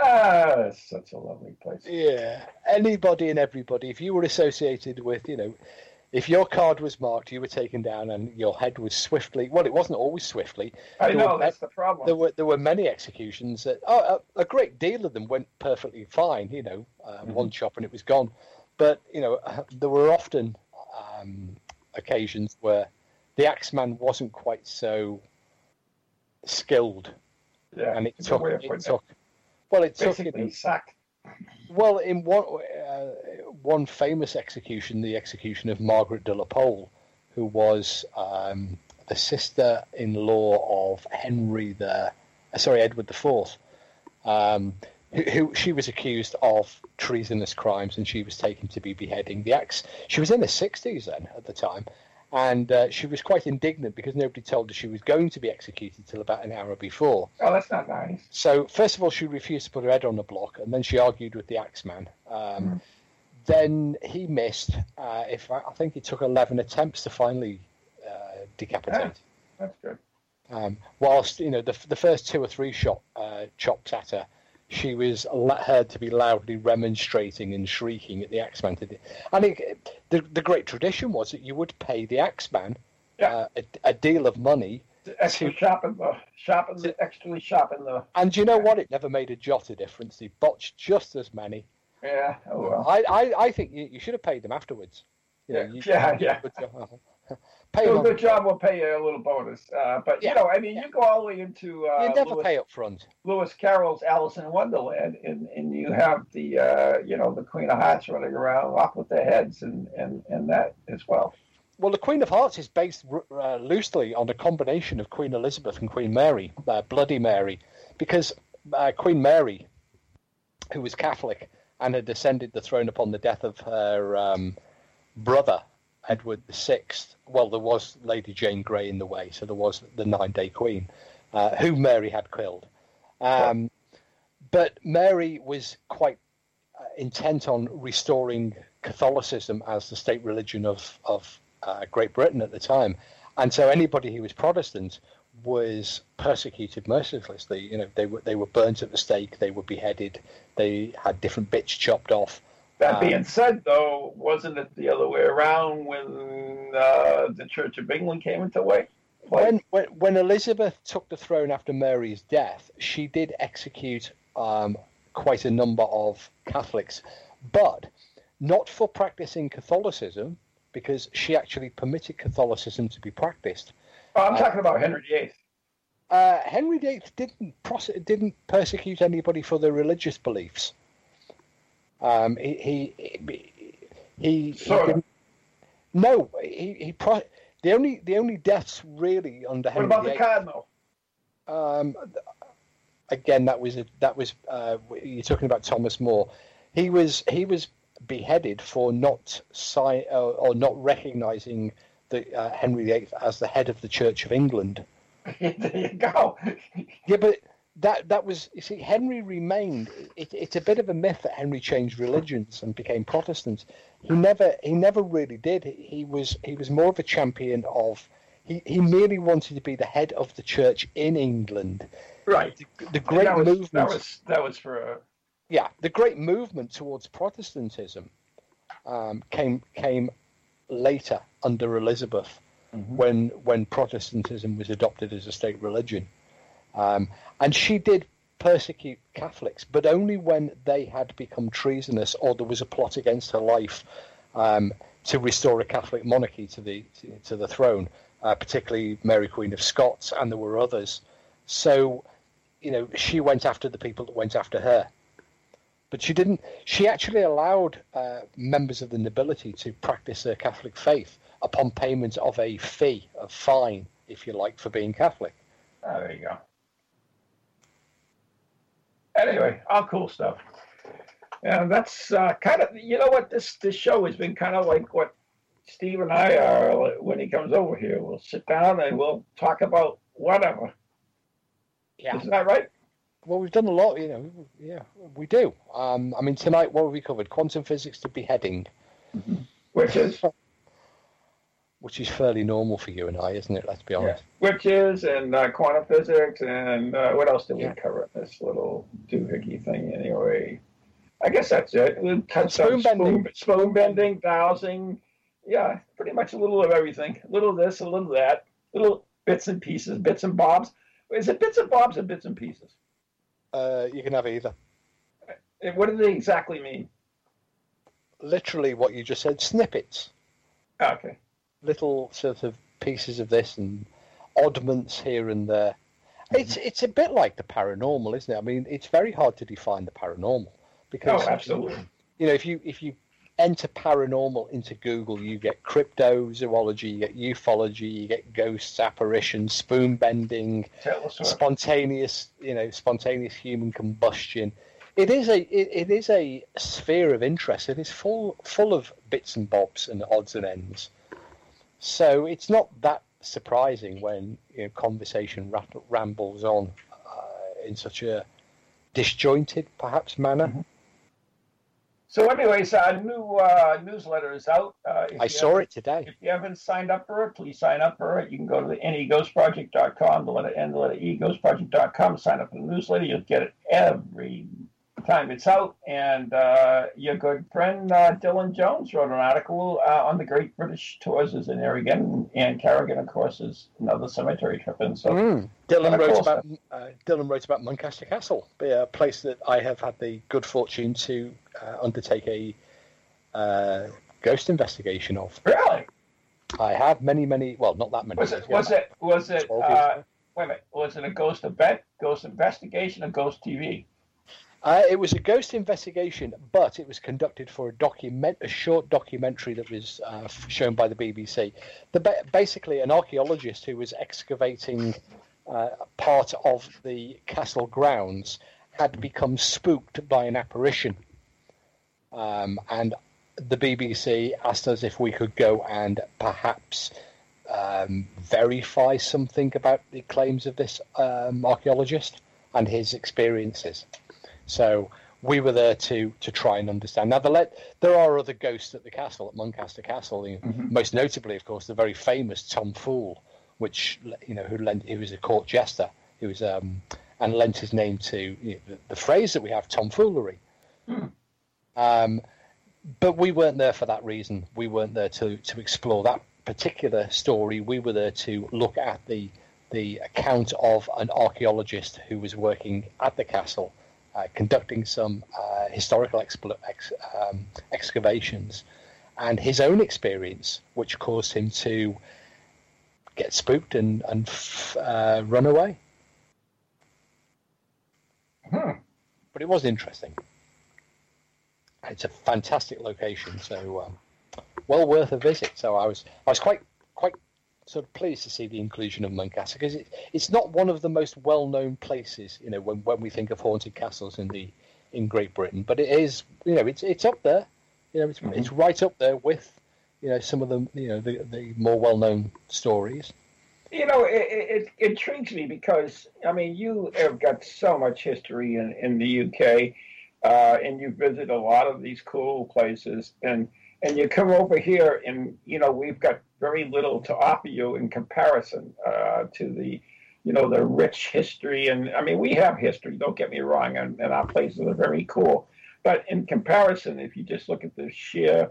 ah, such a lovely place. Yeah, anybody and everybody. If you were associated with, you know, if your card was marked, you were taken down, and your head was swiftly. Well, it wasn't always swiftly. I there know were, that's the problem. There were there were many executions that oh, a, a great deal of them went perfectly fine. You know, uh, mm-hmm. one chop and it was gone. But you know, uh, there were often um, occasions where the axeman wasn't quite so skilled, yeah, and it took it took. Well, it Basically took. Know, sacked. Well, in one uh, one famous execution, the execution of Margaret de la Pole, who was um, the sister-in-law of Henry the, uh, sorry, Edward IV. Um, who, who, she was accused of treasonous crimes, and she was taken to be beheading. The axe. She was in her sixties then at the time, and uh, she was quite indignant because nobody told her she was going to be executed till about an hour before. Oh, that's not nice. So first of all, she refused to put her head on the block, and then she argued with the axeman. Um, mm. Then he missed. Uh, if I, I, think it took eleven attempts to finally uh, decapitate. Yeah, that's good. Um, whilst you know the the first two or three shot uh, chops at her, she was heard to be loudly remonstrating and shrieking at the axeman. And it, the the great tradition was that you would pay the axeman yeah. uh, a, a, deal of money. Extra to, shopping the shopping the extra shopping the. And you know what? It never made a jot of difference. He botched just as many. Yeah. Oh well. I I, I think you, you should have paid them afterwards. You know, yeah. You, yeah. yeah. Pay good job, we'll pay you a little bonus. Uh, but yeah, you know, I mean, yeah. you go all the way into uh, you never Lewis, pay up front. Lewis Carroll's Alice in Wonderland, and, and you have the uh, you know the Queen of Hearts running around off with their heads, and and and that as well. Well, the Queen of Hearts is based uh, loosely on a combination of Queen Elizabeth and Queen Mary, uh, Bloody Mary, because uh, Queen Mary, who was Catholic and had ascended the throne upon the death of her um, brother Edward VI, well, there was Lady Jane Grey in the way, so there was the Nine Day Queen, uh, who Mary had killed. Um, but Mary was quite uh, intent on restoring Catholicism as the state religion of, of uh, Great Britain at the time. And so anybody who was Protestant was persecuted mercilessly. You know, they were they were burnt at the stake, they were beheaded, they had different bits chopped off. That being um, said, though, wasn't it the other way around when uh, the Church of England came into way? When, when, when Elizabeth took the throne after Mary's death, she did execute um, quite a number of Catholics, but not for practicing Catholicism, because she actually permitted Catholicism to be practiced. Oh, I'm uh, talking about Henry VIII. Uh, Henry VIII didn't didn't persecute anybody for their religious beliefs. Um, he he he, he no he he pro- the only the only deaths really under Henry. What about the cardinal? Um, again, that was a, that was uh, you're talking about Thomas More. He was he was beheaded for not sign uh, or not recognizing the uh, Henry VIII as the head of the Church of England. there you go. Yeah, but that that was you see Henry remained. It, it's a bit of a myth that Henry changed religions and became Protestant. He never he never really did. He was he was more of a champion of. He, he merely wanted to be the head of the church in England. Right. The, the great that was, movement. That was that was for a yeah, the great movement towards Protestantism um, came came later under Elizabeth, when when Protestantism was adopted as a state religion, um, and she did persecute Catholics, but only when they had become treasonous or there was a plot against her life um, to restore a Catholic monarchy to the to the throne, uh, particularly Mary Queen of Scots, and there were others. So, you know, she went after the people that went after her but she didn't. She actually allowed uh, members of the nobility to practice their Catholic faith upon payment of a fee, a fine, if you like, for being Catholic. Oh, there you go. Anyway, all cool stuff. And that's uh, kind of, you know what, this, this show has been kind of like what Steve and I are when he comes over here. We'll sit down and we'll talk about whatever. Yeah. Isn't that right? Well, we've done a lot, you know. Yeah, we do. Um, I mean, tonight, what have we covered? Quantum physics to beheading, Which is, which is fairly normal for you and I, isn't it? Let's be yeah, honest. witches and uh, quantum physics and uh, what else did we Yeah. cover in this little doohickey thing anyway? I guess that's it. We touched on Spoon bending. spoon, spoon bending, dowsing. Yeah, pretty much a little of everything. A little of this, a little of that, little bits and pieces, bits and bobs. Is it bits and bobs or bits and pieces? Uh, you can have either. What do they exactly mean? Literally, what you just said, snippets. Okay. Little sort of pieces of this and oddments here and there. Mm-hmm. It's it's a bit like the paranormal, isn't it? I mean, it's very hard to define the paranormal because Oh, absolutely. you know if you if you enter paranormal into Google, you get cryptozoology, you get ufology, you get ghosts, apparitions, spoon bending, Tell us what. spontaneous you know spontaneous human combustion. It is a it, it is a sphere of interest. It is full full of bits and bobs and odds and ends. So it's not that surprising when you know, conversation rat- rambles on uh, in such a disjointed, perhaps manner. So, anyways, our new uh, newsletter is out. Uh, I saw it today. If you haven't signed up for it, please sign up for it. You can go to the neghostproject.com, the letter N, the letter E, ghostproject.com, sign up for the newsletter. You'll get it every time it's out. And uh, your good friend uh, Dylan Jones wrote an article uh, on the Great British Tours is in there again. And Carrigan, of course, is another cemetery trip in. So, Mm. Dylan wrote about uh, Dylan wrote about Muncaster Castle, a place that I have had the good fortune to uh, undertake a uh, ghost investigation of. really? I have many, many. Well, not that many. Was it, was it, was it, 12 years uh, wait a minute, was it a ghost event, ghost investigation, or ghost TV? Uh, it was a ghost investigation, but it was conducted for a document, a short documentary that was uh, shown by the BBC. The, ba- basically, an archaeologist who was excavating uh, part of the castle grounds had become spooked by an apparition, um, and the BBC asked us if we could go and perhaps um, verify something about the claims of this um, archaeologist and his experiences. So we were there to to try and understand. Now, the there are other ghosts at the castle, at Muncaster Castle. Know, Most notably, of course, the very famous Tom Fool, which you know who lent he was a court jester. He was um, and lent his name to you know, the, the phrase that we have, tomfoolery. Um, but we weren't there for that reason. We weren't there to to explore that particular story. We were there to look at the the account of an archaeologist who was working at the castle, conducting some uh, historical expl- ex, um, excavations, and his own experience, which caused him to get spooked and and f- uh, run away. Hmm. But it was interesting. It's a fantastic location, so um, well worth a visit. So I was I was quite sort of pleased to see the inclusion of Muncaster because it, it's not one of the most well known places, you know, when, when we think of haunted castles in the in Great Britain, but it is, you know, it's it's up there, you know, it's, it's right up there with you know some of the you know the, the more well known stories. You know, it, it, it intrigues me because I mean, you have got so much history in in the UK, uh, and you visit a lot of these cool places, and and you come over here, and you know we've got very little to offer you in comparison uh, to the you know the rich history. And i mean we have history don't get me wrong and, and our places are very cool. But in comparison if you just look at the sheer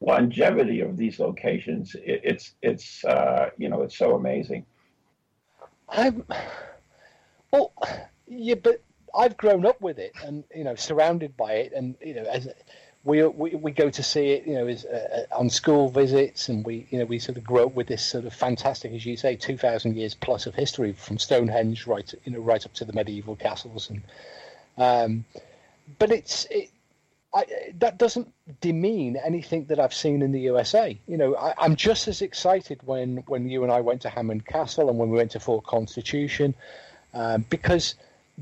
longevity of these locations it, it's it's uh, you know it's so amazing. I'm well yeah but i've grown up with it and you know surrounded by it. And you know as we, we, we go to see it, you know, is, uh, uh, on school visits, and we you know we sort of grow up with this sort of fantastic, as you say, two thousand years plus of history from Stonehenge right you know right up to the medieval castles, and um, but it's it, I, that doesn't demean anything that I've seen in the USA. You know, I, am just as excited when when you and I went to Hammond Castle and when we went to Fort Constitution, um, because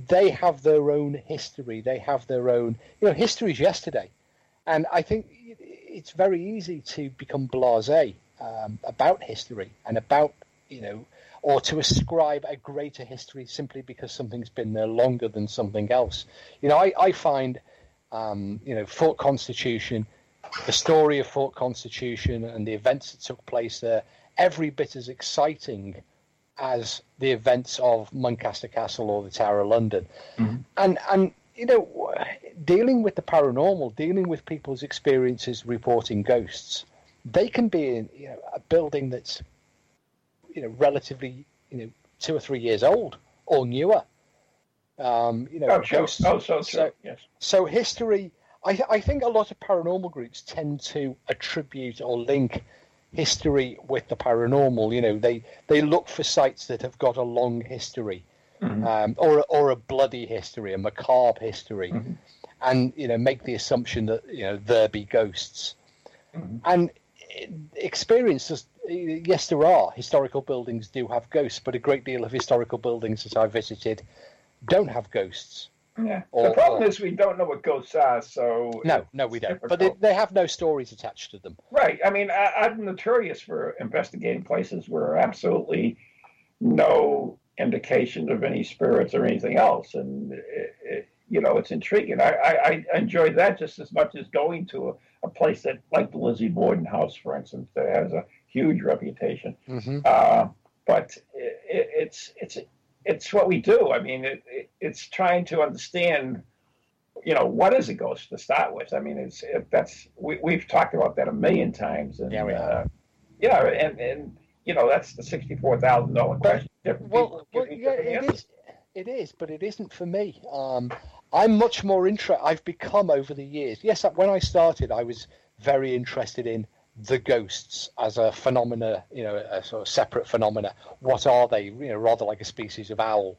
they have their own history. They have their own, you know, history is yesterday. And I think it's very easy to become blasé um, about history and about, you know, or to ascribe a greater history simply because something's been there longer than something else. You know, I, I find, um, you know, Fort Constitution, the story of Fort Constitution and the events that took place there, every bit as exciting as the events of Muncaster Castle or the Tower of London. Mm-hmm. And and you know, dealing with the paranormal, dealing with people's experiences reporting ghosts, they can be in you know, a building that's you know relatively you know two or three years old or newer. Um, you know, oh, sure. ghosts, oh, so, so, yes. So history. I, I think a lot of paranormal groups tend to attribute or link history with the paranormal. You know, they they look for sites that have got a long history. Mm-hmm. Um, or or a bloody history, a macabre history, mm-hmm and you know make the assumption that you know there be ghosts, mm-hmm. and experience yes there are historical buildings do have ghosts, but a great deal of historical buildings that I visited don't have ghosts. Yeah. Or, the problem or, is we don't know what ghosts are, so no, no, we don't. Difficult. But they, they, have no stories attached to them. Right. I mean, I, am notorious for investigating places where absolutely no indication of any spirits or anything else, and it, it, you know, it's intriguing. I, I, I enjoy that just as much as going to a, a, place that, like the Lizzie Borden House, for instance, that has a huge reputation. Mm-hmm. Uh, but it, it, it's it's it's what we do. I mean, it, it's trying to understand, you know, what is a ghost to start with. I mean, it's that's we, we've talked about that a million times, and yeah, we uh, yeah, and and you know, that's the sixty-four thousand dollar question. Well, well yeah, it is. It is, but it isn't for me. Um, I'm much more interested. I've become over the years. Yes, when I started, I was very interested in the ghosts as a phenomena, you know, a sort of separate phenomena. What are they? You know, rather like a species of owl.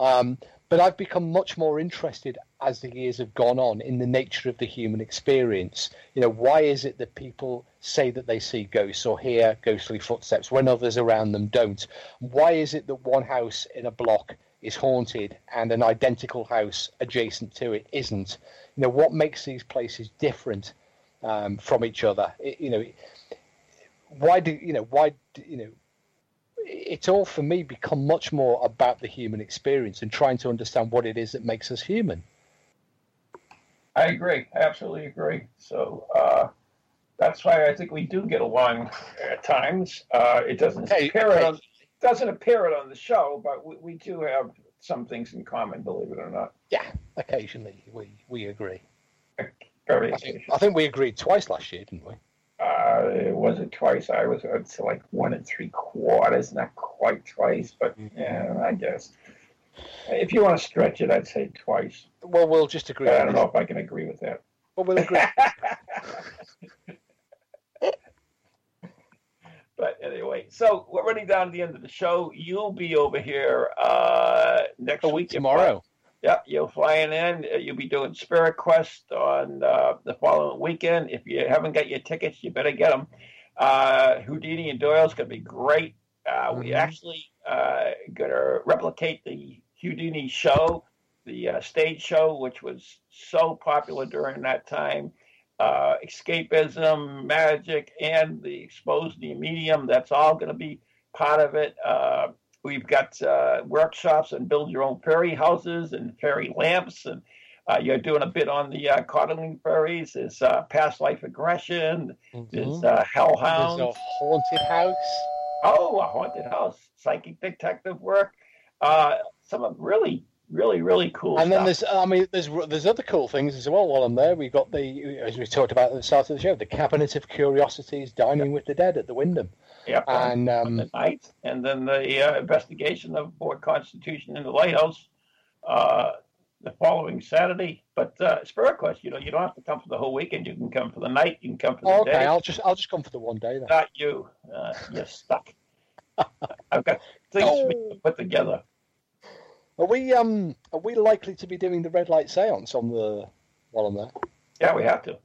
Um, but I've become much more interested as the years have gone on in the nature of the human experience. You know, why is it that people say that they see ghosts or hear ghostly footsteps when others around them don't? Why is it that one house in a block is haunted and an identical house adjacent to it isn't. You know, what makes these places different um, from each other? It, you know, why do you know why do, you know? It's all for me become much more about the human experience and trying to understand what it is that makes us human. I agree, I absolutely agree. So uh, that's why I think we do get along at times. Uh, it doesn't hey, appear hey, on doesn't appear it on the show, but we, we do have some things in common, believe it or not. Yeah, occasionally we, we agree. Very I think, I think we agreed twice last year, didn't we? Uh, it wasn't twice. I was it's like one and three quarters, not quite twice, but mm-hmm. yeah, I guess. If you want to stretch it, I'd say twice. Well, we'll just agree. I don't know if I can agree with that. Well, we'll agree. But anyway, so we're running down to the end of the show. You'll be over here uh, next a week tomorrow. Yeah, you're flying in. Uh, you'll be doing Spirit Quest on uh, the following weekend. If you haven't got your tickets, you better get them. Uh, Houdini and Doyle's going to be great. Uh, mm-hmm. We actually uh, going to replicate the Houdini show, the uh, stage show, which was so popular during that time. uh, escapism, magic, and the exposed the medium. That's all going to be part of it. Uh, we've got uh, workshops and build your own fairy houses and fairy lamps, and uh, you're doing a bit on the uh, Cottingley fairies. There's uh, past life aggression. There's uh, hellhounds. There's a haunted house. Oh, a haunted house, psychic detective work. Uh, some of really, really, really cool. And then there's, I mean, there's there's other cool things as well. While I'm there, we've got the, as we talked about at the start of the show, the Cabinet of Curiosities, Dining with the Dead at the Wyndham, Yep, and um, the night, and then the uh, investigation of Fort Constitution in the lighthouse uh, the following Saturday. But uh, Spirit Quest, you know, you don't have to come for the whole weekend. You can come for the night. You can come for the oh, okay, day. I'll just I'll just come for the one day then. Not you. Uh, you're stuck. I've got things you to put together. Are we um are we likely to be doing the red light séance on the while I'm there? Yeah, we have to.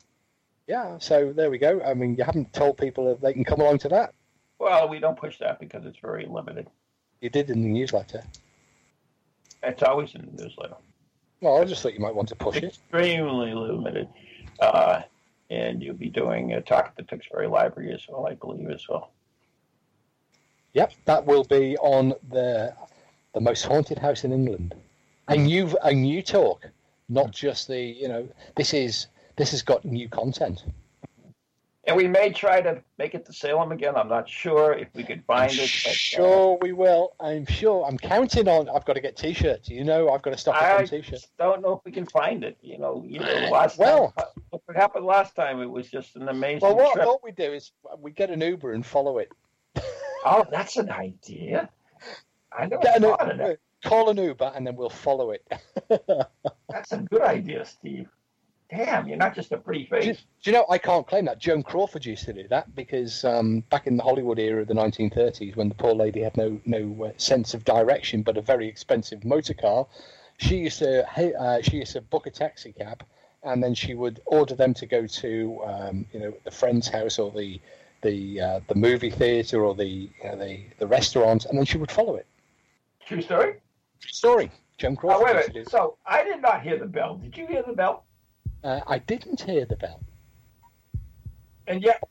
Yeah, so there we go. I mean, you haven't told people that they can come along to that. Well, we don't push that because it's very limited. You did in the newsletter. It's always in the newsletter. Well, I just thought you might want to push it. Extremely limited. Uh, and you'll be doing a talk at the Tewksbury Library as well, I believe, as well. Yep, that will be on the the most haunted house in England. A new a new talk, not just the you know this is this has got new content. And we may try to make it to Salem again. I'm not sure if we could find I'm it. But, uh, sure we will. I'm sure. I'm counting on. I've got to get t-shirts. You know, I've got to stock up I on t-shirts. don't know if we can find it. You know, you know, last Well- time, what happened last time? It was just an amazing Well, what, trip. what we do is we get an Uber and follow it. Oh, that's an idea. I never Get an of that. call an Uber, and then we'll follow it. That's a good idea, Steve. Damn, you're not just a pretty face. do you know, I can't claim that. Joan Crawford used to do that because um, back in the Hollywood era of the 1930s, when the poor lady had no no uh, sense of direction but a very expensive motor car, she used to uh, she used to book a taxi cab, and then she would order them to go to um, you know the friend's house or the the uh, the movie theater or the you know, the the restaurant, and then she would follow it. True story. Story. Joan Oh, Crawford wait a used to do minute. So I did not hear the bell. Did you hear the bell? Uh, I didn't hear the bell. And yet,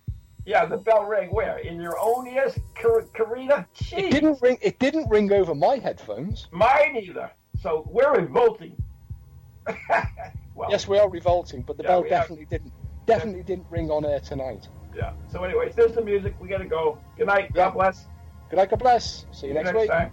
yeah, the bell rang where? In your own ears, Kar- Karina? It didn't ring. It didn't ring over my headphones. mine either. So we're revolting. well, Yes, we are revolting, but the Yeah, bell definitely didn't definitely didn't ring on air tonight. yeah. So, anyways, there's the music. We gotta go. Good night. God bless. Good night, God bless. See you next week. time.